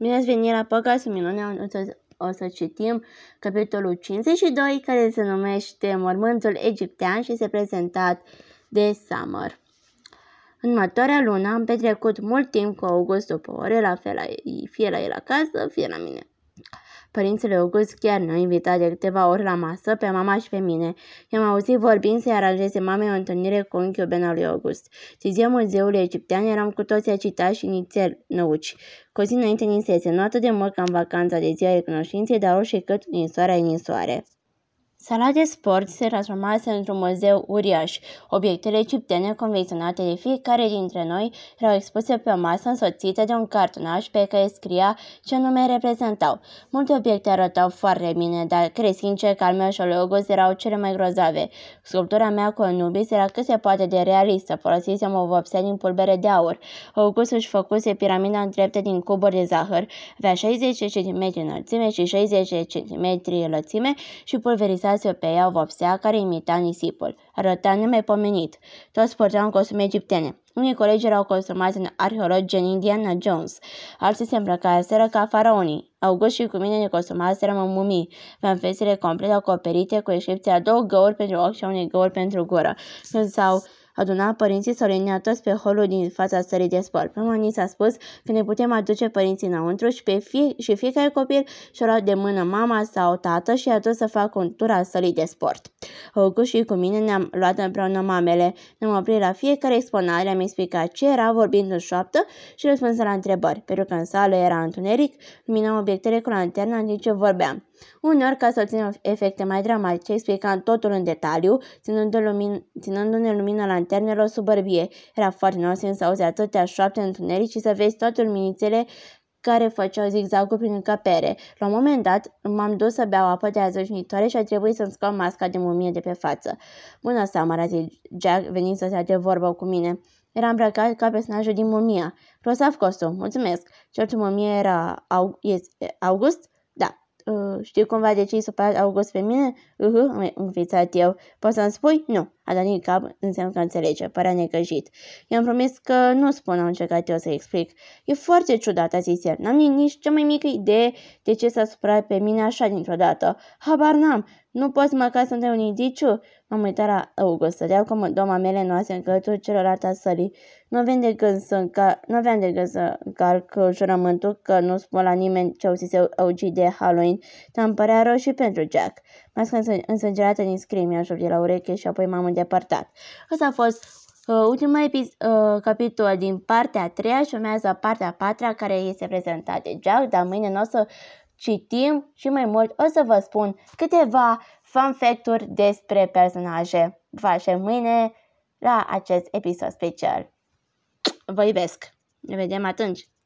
Bine ați venit la podcastul Minune, o să, o să citim capitolul 52, care se numește Mormântul Egiptean și este prezentat de Summer. În următoarea lună am petrecut mult timp cu August după ore, la fel la, fie la el acasă, fie la mine. Părintele August chiar ne-a invitat de câteva ori la masă pe mama și pe mine. I-am auzit vorbind să-i aranjeze mamei o întâlnire cu unchiul Ben al lui August. Zizia muzeului egiptean eram cu toții agitați și nițel năuci. Cu o zi înainte ninsese, nu atât de mult ca în vacanța de ziua recunoștinței, dar orice cât din soarea în soare. Sala de sport se transformase într-un muzeu uriaș. Obiectele egiptene convenționate de fiecare dintre noi erau expuse pe o masă însoțite de un cartonaș pe care scria ce nume reprezentau. Multe obiecte arătau foarte bine, dar cred sincer că al meu și al August erau cele mai grozave. Sculptura mea cu Anubis era cât se poate de realistă, folosisem o vopsea din pulbere de aur. August își făcuse piramida în drepte din cuburi de zahăr, avea 60 cm înălțime și 60 cm lățime și pulverizat se pe ea o vopsea care imita nisipul. Arăta nemaipomenit. Toți purteau costume egiptene. Unii colegi erau costumați în arheologi gen Indiana Jones. Alții se îmbrăcaseră ca faraonii. August și cu mine ne costumaserăm în mumii. Aveam fețele complet acoperite, cu excepția două găuri pentru ochi și unei găuri pentru gură. Când s-au aduna părinții s-au toți pe holul din fața sării de sport. Mama ni s-a spus că ne putem aduce părinții înăuntru și, pe fie, și fiecare copil și-a luat de mână mama sau tată și a dus să facă un tur al sării de sport. August și cu mine ne-am luat împreună mamele. Ne-am oprit la fiecare exponare, le-am explicat ce era vorbind în șoaptă și răspuns la întrebări. Pentru că în sală era întuneric, luminam obiectele cu lanterna în timp ce vorbeam. Uneori, ca să obținem efecte mai dramatice, explicam totul în detaliu, ținându-ne lumin- ținându lumina lanternelor sub bărbie. Era foarte noastră să auzi atâtea șoapte întuneric și să vezi toate luminițele care făceau zigzagul prin încăpere. La un moment dat, m-am dus să beau apă de azășnitoare și a trebuit să-mi scot masca de mumie de pe față. Bună seama, a zis Jack, venind să se de vorbă cu mine. Era îmbrăcat ca personajul din mumia. Rosav costum, mulțumesc. Certul mumie era August? Uh, știi cumva de ce i supărat August pe mine? Uh, am înfițat eu. Poți să-mi spui? Nu. A dat din cap, înseamnă că înțelege, părea necăjit. I-am promis că nu spun, am încercat eu să explic. E foarte ciudat, a zis el. N-am nici cea mai mică idee de ce s-a supărat pe mine așa dintr-o dată. Habar n-am. Nu poți măcar să-mi dai un indiciu? M-am uitat la August, stăteau cum două mamele noastre în călătul celorlalte sălii. Nu aveam de gând să, înca- nu aveam de gând să încalc jurământul că nu spun la nimeni ce auzise Augi de Halloween, dar îmi părea rău și pentru Jack. Masca însângerată din scrim mi-a de la ureche și apoi m-am îndepărtat. Ăsta a fost uh, ultimul epi- uh, capitol din partea a treia și urmează partea a patra care este prezentată de Jack, dar mâine nu o să citim și mai mult o să vă spun câteva fun fact-uri despre personaje. Vă aștept mâine la acest episod special. Vă iubesc! Ne vedem atunci!